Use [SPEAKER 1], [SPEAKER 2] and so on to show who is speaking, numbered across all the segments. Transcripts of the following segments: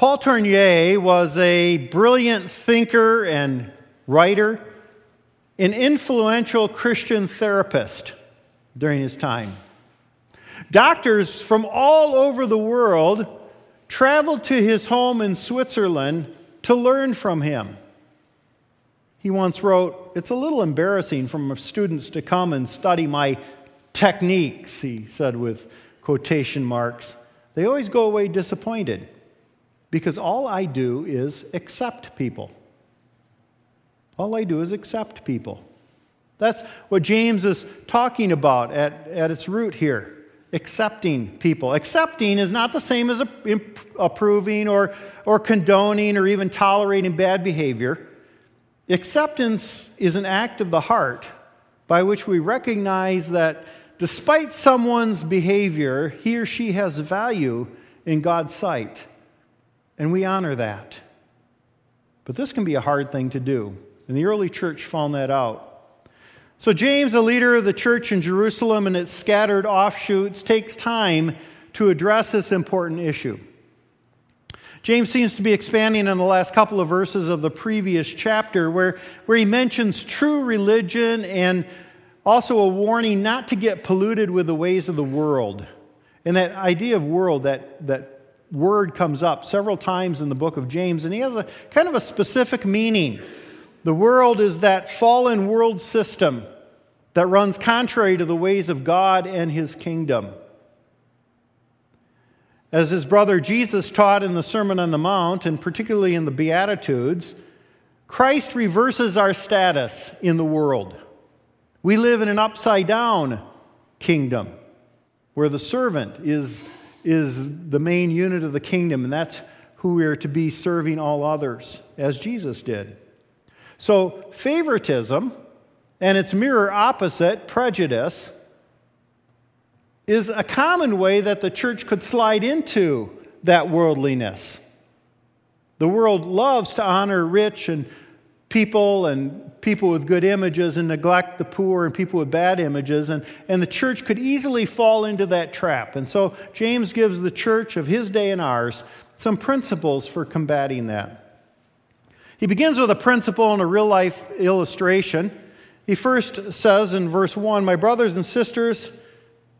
[SPEAKER 1] Paul Tournier was a brilliant thinker and writer, an influential Christian therapist during his time. Doctors from all over the world traveled to his home in Switzerland to learn from him. He once wrote, It's a little embarrassing for students to come and study my techniques, he said with quotation marks. They always go away disappointed because all I do is accept people. All I do is accept people. That's what James is talking about at, at its root here accepting people. Accepting is not the same as approving or, or condoning or even tolerating bad behavior. Acceptance is an act of the heart by which we recognize that despite someone's behavior, he or she has value in God's sight. And we honor that. But this can be a hard thing to do. And the early church found that out. So, James, a leader of the church in Jerusalem and its scattered offshoots, takes time to address this important issue. James seems to be expanding on the last couple of verses of the previous chapter where, where he mentions true religion and also a warning not to get polluted with the ways of the world. And that idea of world, that, that word comes up several times in the book of James, and he has a kind of a specific meaning. The world is that fallen world system that runs contrary to the ways of God and his kingdom. As his brother Jesus taught in the Sermon on the Mount, and particularly in the Beatitudes, Christ reverses our status in the world. We live in an upside down kingdom where the servant is is the main unit of the kingdom, and that's who we are to be serving all others, as Jesus did. So, favoritism and its mirror opposite, prejudice, is a common way that the church could slide into that worldliness. The world loves to honor rich and people and people with good images and neglect the poor and people with bad images. And, and the church could easily fall into that trap. And so James gives the church of his day and ours some principles for combating that. He begins with a principle and a real life illustration. He first says in verse 1 My brothers and sisters,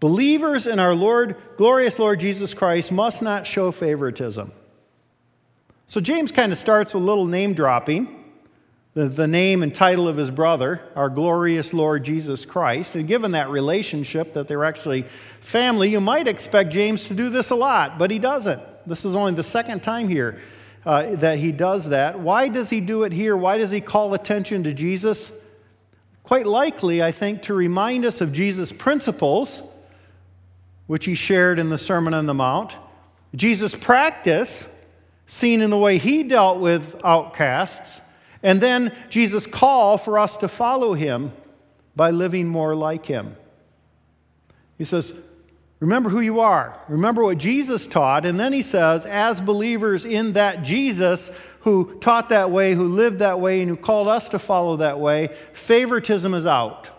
[SPEAKER 1] believers in our Lord, glorious Lord Jesus Christ, must not show favoritism. So James kind of starts with a little name dropping the, the name and title of his brother, our glorious Lord Jesus Christ. And given that relationship, that they're actually family, you might expect James to do this a lot, but he doesn't. This is only the second time here uh, that he does that. Why does he do it here? Why does he call attention to Jesus? Quite likely, I think, to remind us of Jesus' principles, which he shared in the Sermon on the Mount, Jesus' practice, seen in the way he dealt with outcasts and then Jesus' call for us to follow him by living more like him. He says, Remember who you are. Remember what Jesus taught. And then he says, as believers in that Jesus who taught that way, who lived that way, and who called us to follow that way, favoritism is out.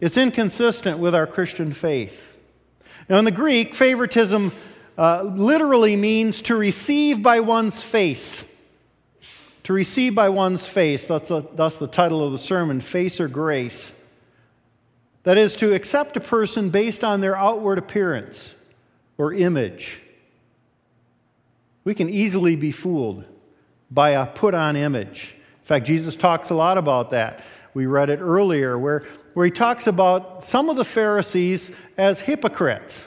[SPEAKER 1] It's inconsistent with our Christian faith. Now, in the Greek, favoritism uh, literally means to receive by one's face. To receive by one's face, that's, a, that's the title of the sermon, Face or Grace. That is, to accept a person based on their outward appearance or image. We can easily be fooled by a put on image. In fact, Jesus talks a lot about that. We read it earlier, where, where he talks about some of the Pharisees as hypocrites.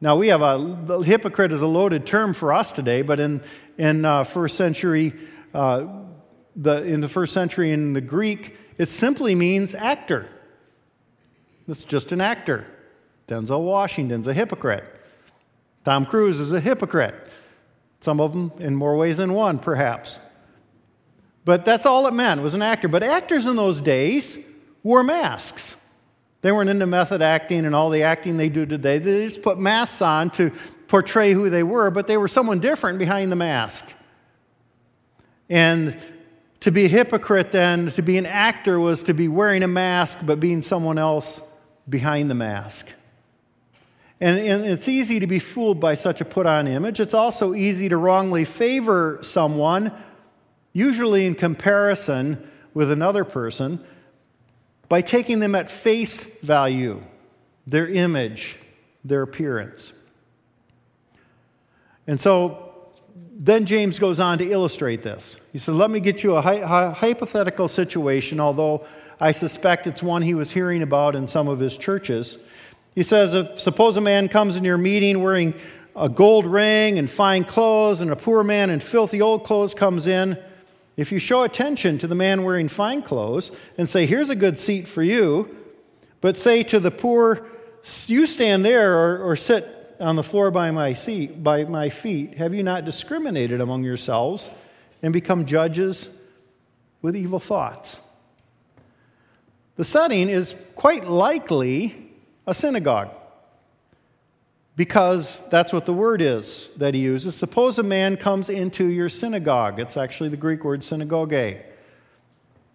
[SPEAKER 1] Now, we have a hypocrite is a loaded term for us today, but in, in uh, first century the, in the first century in the Greek, it simply means actor. It's just an actor. Denzel Washington's a hypocrite. Tom Cruise is a hypocrite. Some of them in more ways than one, perhaps. But that's all it meant, was an actor. But actors in those days wore masks. They weren't into method acting and all the acting they do today. They just put masks on to portray who they were, but they were someone different behind the mask. And to be a hypocrite, then, to be an actor, was to be wearing a mask but being someone else behind the mask. And, and it's easy to be fooled by such a put on image. It's also easy to wrongly favor someone, usually in comparison with another person, by taking them at face value, their image, their appearance. And so then James goes on to illustrate this. He said, Let me get you a hy- hypothetical situation, although I suspect it's one he was hearing about in some of his churches. He says, if, Suppose a man comes in your meeting wearing a gold ring and fine clothes, and a poor man in filthy old clothes comes in. If you show attention to the man wearing fine clothes and say, Here's a good seat for you, but say to the poor, You stand there or, or sit on the floor by my, seat, by my feet, have you not discriminated among yourselves and become judges with evil thoughts? The setting is quite likely a synagogue because that's what the word is that he uses. Suppose a man comes into your synagogue. It's actually the Greek word synagogue. It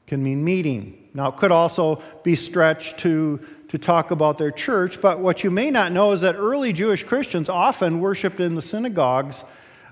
[SPEAKER 1] can mean meeting. Now, it could also be stretched to to talk about their church, but what you may not know is that early Jewish Christians often worshiped in the synagogues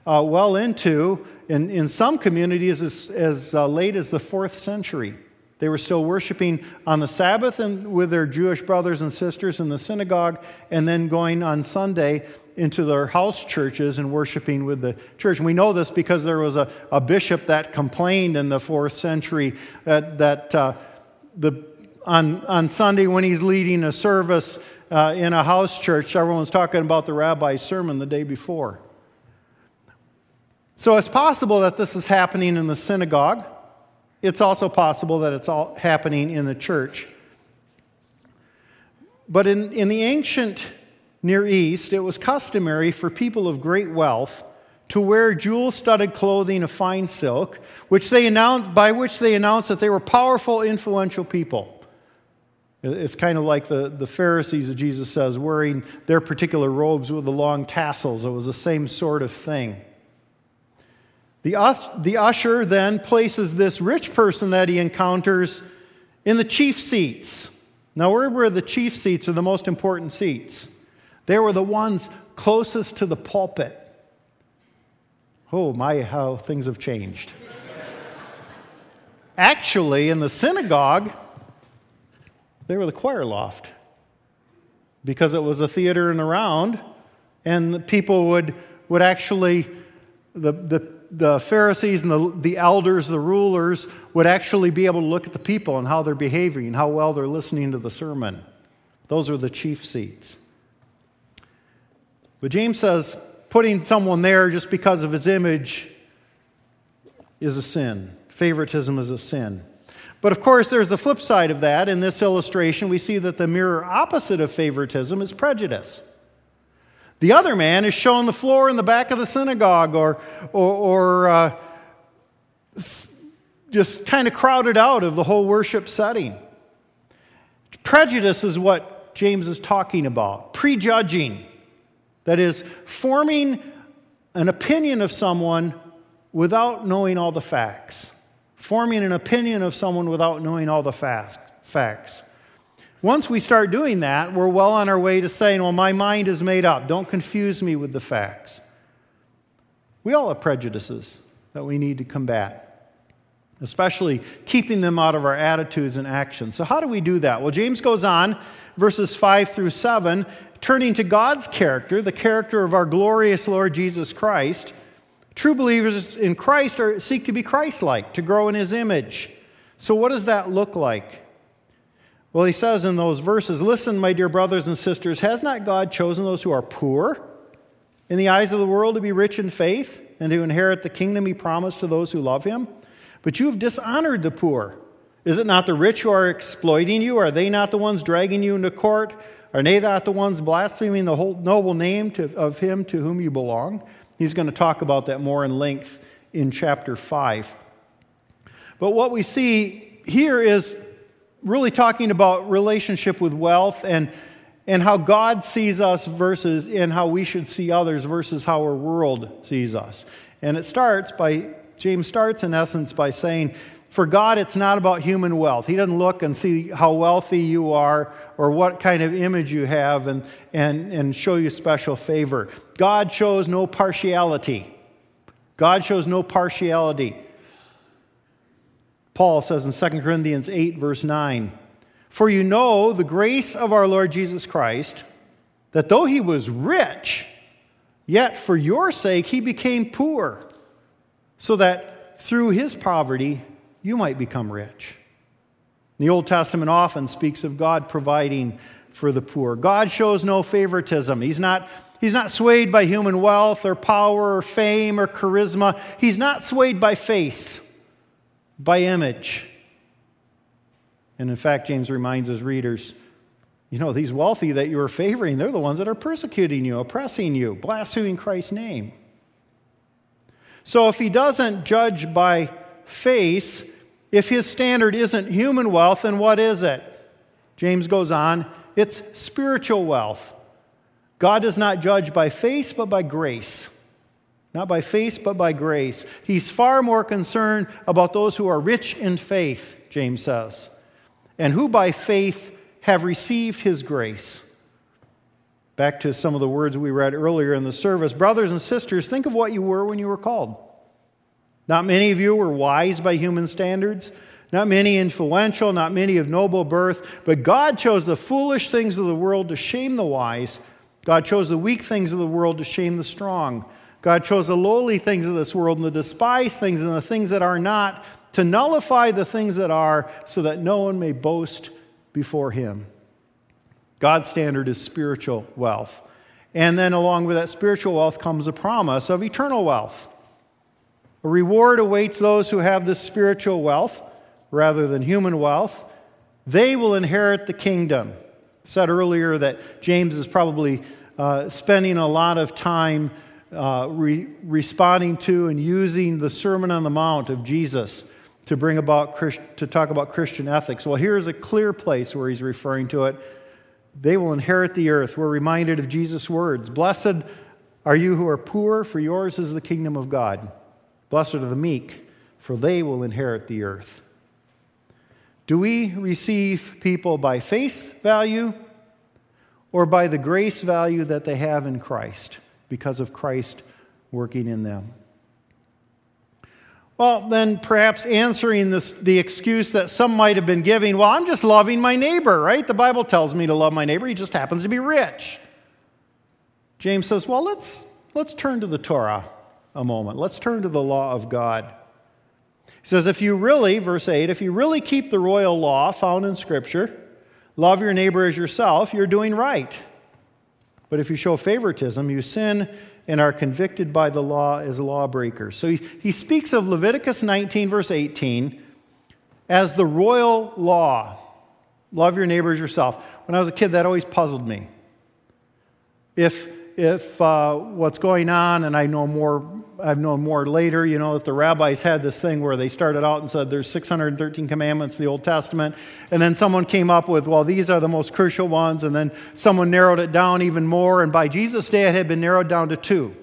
[SPEAKER 1] uh, well into, in, in some communities, as, as uh, late as the fourth century. They were still worshiping on the Sabbath and with their Jewish brothers and sisters in the synagogue, and then going on Sunday into their house churches and worshiping with the church. And we know this because there was a, a bishop that complained in the fourth century that, that uh, the on, on Sunday when he's leading a service uh, in a house church, everyone's talking about the rabbi's sermon the day before. So it's possible that this is happening in the synagogue. It's also possible that it's all happening in the church. But in, in the ancient Near East, it was customary for people of great wealth to wear jewel studded clothing of fine silk, which they announced, by which they announced that they were powerful, influential people. It's kind of like the, the Pharisees, Jesus says, wearing their particular robes with the long tassels. It was the same sort of thing. The, the usher then places this rich person that he encounters in the chief seats. Now, where were the chief seats are the most important seats? They were the ones closest to the pulpit. Oh, my, how things have changed. Actually, in the synagogue, they were the choir loft because it was a theater in the round, and people would, would actually, the, the, the Pharisees and the, the elders, the rulers, would actually be able to look at the people and how they're behaving and how well they're listening to the sermon. Those are the chief seats. But James says putting someone there just because of his image is a sin. Favoritism is a sin. But of course, there's the flip side of that. In this illustration, we see that the mirror opposite of favoritism is prejudice. The other man is shown the floor in the back of the synagogue or, or, or uh, just kind of crowded out of the whole worship setting. Prejudice is what James is talking about prejudging. That is, forming an opinion of someone without knowing all the facts forming an opinion of someone without knowing all the facts. Once we start doing that, we're well on our way to saying, Well, my mind is made up. Don't confuse me with the facts. We all have prejudices that we need to combat, especially keeping them out of our attitudes and actions. So, how do we do that? Well, James goes on, verses 5 through 7, turning to God's character, the character of our glorious Lord Jesus Christ True believers in Christ are, seek to be Christ like, to grow in his image. So, what does that look like? Well, he says in those verses Listen, my dear brothers and sisters, has not God chosen those who are poor in the eyes of the world to be rich in faith and to inherit the kingdom he promised to those who love him? But you have dishonored the poor. Is it not the rich who are exploiting you? Are they not the ones dragging you into court? Are they not the ones blaspheming the whole noble name to, of him to whom you belong? He's going to talk about that more in length in chapter 5. But what we see here is really talking about relationship with wealth and, and how God sees us versus and how we should see others versus how our world sees us. And it starts by, James starts in essence by saying, for God, it's not about human wealth. He doesn't look and see how wealthy you are or what kind of image you have and, and, and show you special favor. God shows no partiality. God shows no partiality. Paul says in 2 Corinthians 8, verse 9, For you know the grace of our Lord Jesus Christ, that though he was rich, yet for your sake he became poor, so that through his poverty you might become rich. The Old Testament often speaks of God providing for the poor. God shows no favoritism. He's not, he's not swayed by human wealth or power or fame or charisma. He's not swayed by face, by image. And in fact, James reminds his readers you know, these wealthy that you are favoring, they're the ones that are persecuting you, oppressing you, blaspheming Christ's name. So if he doesn't judge by face, if his standard isn't human wealth, then what is it? James goes on, it's spiritual wealth. God does not judge by face, but by grace. Not by face, but by grace. He's far more concerned about those who are rich in faith, James says, and who by faith have received his grace. Back to some of the words we read earlier in the service. Brothers and sisters, think of what you were when you were called. Not many of you were wise by human standards, not many influential, not many of noble birth, but God chose the foolish things of the world to shame the wise. God chose the weak things of the world to shame the strong. God chose the lowly things of this world and the despised things and the things that are not to nullify the things that are, so that no one may boast before Him. God's standard is spiritual wealth. And then, along with that spiritual wealth, comes a promise of eternal wealth. A reward awaits those who have this spiritual wealth rather than human wealth. They will inherit the kingdom. I said earlier that James is probably uh, spending a lot of time uh, re- responding to and using the Sermon on the Mount of Jesus to bring about to talk about Christian ethics. Well, here's a clear place where he's referring to it. They will inherit the earth. We're reminded of Jesus' words Blessed are you who are poor, for yours is the kingdom of God. Blessed are the meek, for they will inherit the earth. Do we receive people by face value or by the grace value that they have in Christ because of Christ working in them? Well, then perhaps answering this, the excuse that some might have been giving, well, I'm just loving my neighbor, right? The Bible tells me to love my neighbor, he just happens to be rich. James says, well, let's, let's turn to the Torah a moment. Let's turn to the law of God. He says, if you really, verse 8, if you really keep the royal law found in Scripture, love your neighbor as yourself, you're doing right. But if you show favoritism, you sin and are convicted by the law as lawbreakers. So he, he speaks of Leviticus 19, verse 18, as the royal law. Love your neighbor as yourself. When I was a kid, that always puzzled me. If if uh, what's going on, and I know more, I've known more later, you know, that the rabbis had this thing where they started out and said there's 613 commandments in the Old Testament, and then someone came up with, well, these are the most crucial ones, and then someone narrowed it down even more, and by Jesus' day it had been narrowed down to two.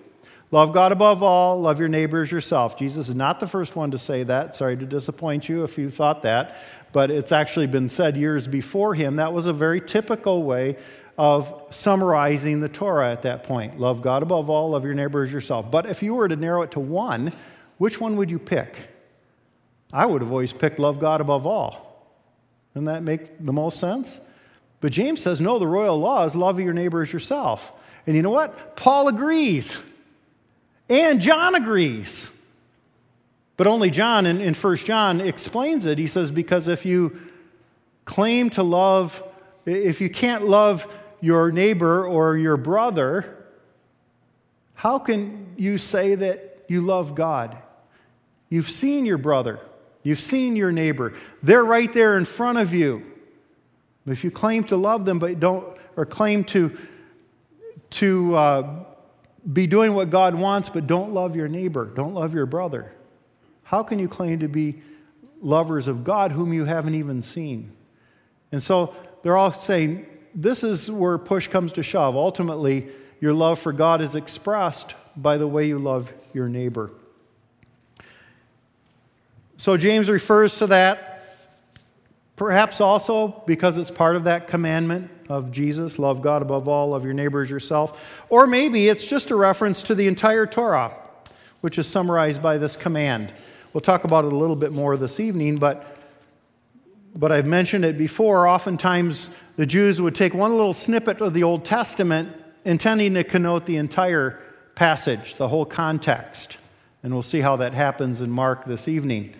[SPEAKER 1] Love God above all, love your neighbor as yourself. Jesus is not the first one to say that. Sorry to disappoint you if you thought that, but it's actually been said years before him. That was a very typical way of summarizing the Torah at that point. Love God above all, love your neighbor as yourself. But if you were to narrow it to one, which one would you pick? I would have always picked love God above all. Doesn't that make the most sense? But James says, no, the royal law is love your neighbor as yourself. And you know what? Paul agrees. And John agrees. But only John in, in 1 John explains it. He says, because if you claim to love, if you can't love your neighbor or your brother, how can you say that you love God? You've seen your brother, you've seen your neighbor. They're right there in front of you. If you claim to love them, but don't, or claim to, to uh, be doing what God wants, but don't love your neighbor, don't love your brother, how can you claim to be lovers of God whom you haven't even seen? And so they're all saying, this is where push comes to shove. Ultimately, your love for God is expressed by the way you love your neighbor. So James refers to that, perhaps also because it's part of that commandment of Jesus love God above all, love your neighbor as yourself. Or maybe it's just a reference to the entire Torah, which is summarized by this command. We'll talk about it a little bit more this evening, but, but I've mentioned it before. Oftentimes, the Jews would take one little snippet of the Old Testament, intending to connote the entire passage, the whole context. And we'll see how that happens in Mark this evening.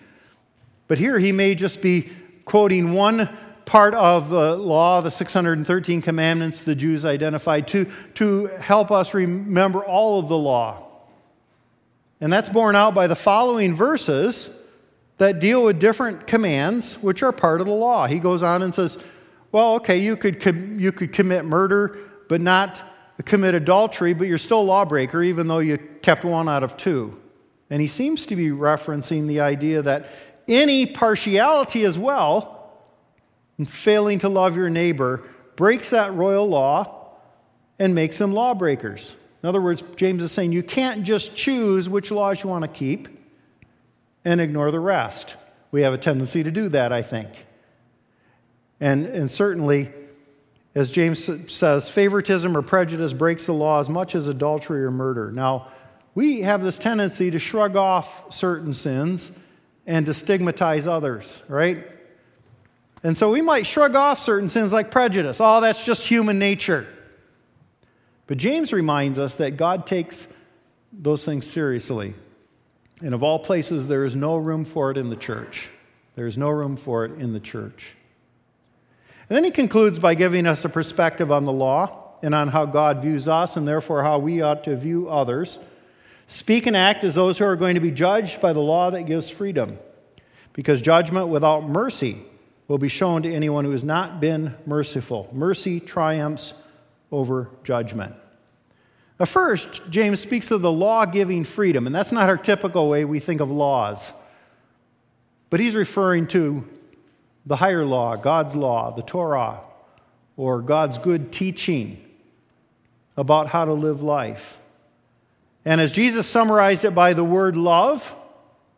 [SPEAKER 1] But here he may just be quoting one part of the law, the 613 commandments the Jews identified, to, to help us remember all of the law. And that's borne out by the following verses that deal with different commands, which are part of the law. He goes on and says, Well, okay, you could, com- you could commit murder, but not commit adultery, but you're still a lawbreaker, even though you kept one out of two. And he seems to be referencing the idea that any partiality as well and failing to love your neighbor breaks that royal law and makes them lawbreakers. In other words, James is saying you can't just choose which laws you want to keep and ignore the rest. We have a tendency to do that, I think. And, and certainly, as James says, favoritism or prejudice breaks the law as much as adultery or murder. Now, we have this tendency to shrug off certain sins and to stigmatize others, right? And so we might shrug off certain sins like prejudice. Oh, that's just human nature. But James reminds us that God takes those things seriously. And of all places, there is no room for it in the church. There is no room for it in the church. And then he concludes by giving us a perspective on the law and on how God views us and therefore how we ought to view others. Speak and act as those who are going to be judged by the law that gives freedom, because judgment without mercy will be shown to anyone who has not been merciful. Mercy triumphs over judgment. Now, first, James speaks of the law giving freedom, and that's not our typical way we think of laws. But he's referring to the higher law, God's law, the Torah, or God's good teaching about how to live life. And as Jesus summarized it by the word love,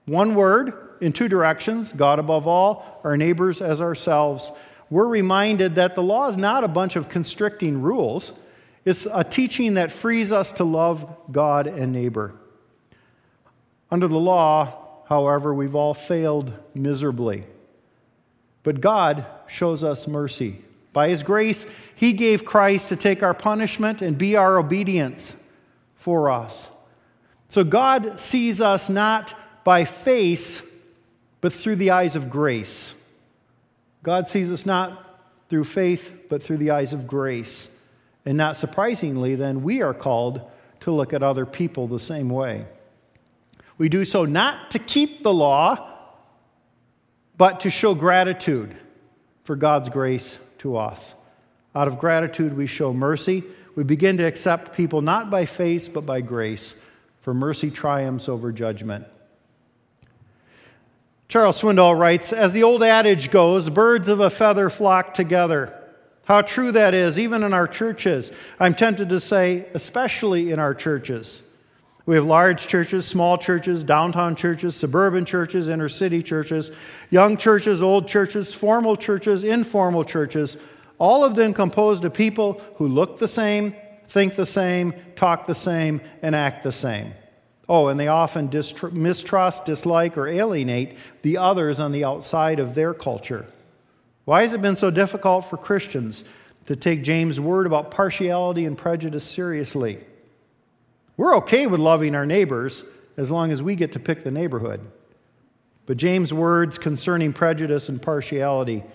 [SPEAKER 1] one word, in two directions God above all, our neighbors as ourselves. We're reminded that the law is not a bunch of constricting rules, it's a teaching that frees us to love God and neighbor. Under the law, however, we've all failed miserably. But God shows us mercy. By His grace, He gave Christ to take our punishment and be our obedience for us. So God sees us not by face, but through the eyes of grace. God sees us not through faith, but through the eyes of grace. And not surprisingly, then, we are called to look at other people the same way. We do so not to keep the law, but to show gratitude for God's grace to us. Out of gratitude, we show mercy. We begin to accept people not by face, but by grace, for mercy triumphs over judgment. Charles Swindoll writes As the old adage goes, birds of a feather flock together. How true that is, even in our churches. I'm tempted to say, especially in our churches. We have large churches, small churches, downtown churches, suburban churches, inner city churches, young churches, old churches, formal churches, informal churches, all of them composed of people who look the same, think the same, talk the same, and act the same. Oh, and they often distr- mistrust, dislike, or alienate the others on the outside of their culture. Why has it been so difficult for Christians to take James' word about partiality and prejudice seriously? We're okay with loving our neighbors as long as we get to pick the neighborhood. But James' words concerning prejudice and partiality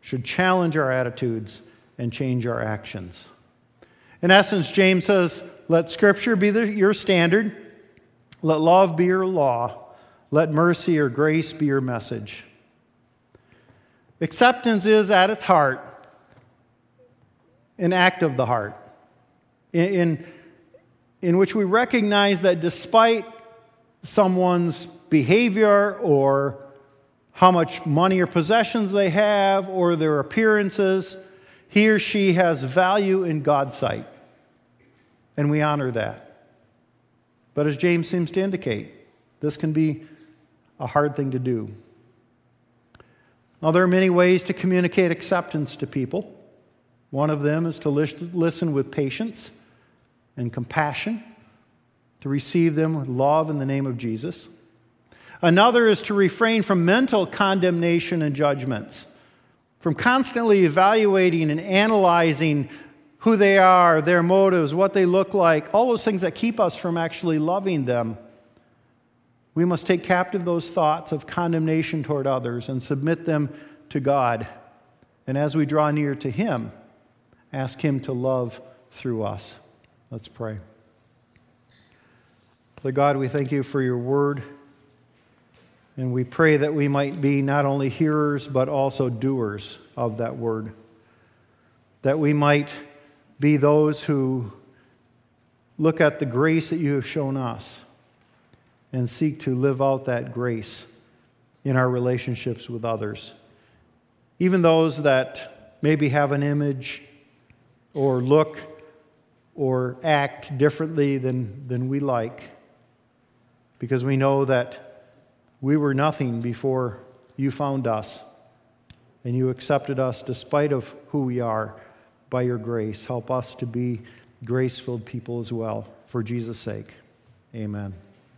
[SPEAKER 1] should challenge our attitudes and change our actions. In essence, James says, Let Scripture be the, your standard let love be your law. Let mercy or grace be your message. Acceptance is at its heart an act of the heart, in, in, in, which we recognize that despite someone's behavior or how much money or possessions they have or their appearances, he or she has value in God's sight. And we honor that. But as James seems to indicate, this can be a hard thing to do. Now, there are many ways to communicate acceptance to people. One of them is to listen with patience and compassion, to receive them with love in the name of Jesus. Another is to refrain from mental condemnation and judgments, from constantly evaluating and analyzing who they are, their motives, what they look like, all those things that keep us from actually loving them. We must take captive those thoughts of condemnation toward others and submit them to God. And as we draw near to Him, ask Him to love through us. Let's pray. Father God, we thank you for your word. And we pray that we might be not only hearers, but also doers of that word. That we might be those who look at the grace that you have shown us and seek to live out that grace in our relationships with others. Even those that maybe have an image or look or act differently than, than we like, because we know that we were nothing before you found us and you accepted us despite of who we are by your grace. Help us to be grace filled people as well. For Jesus' sake, amen.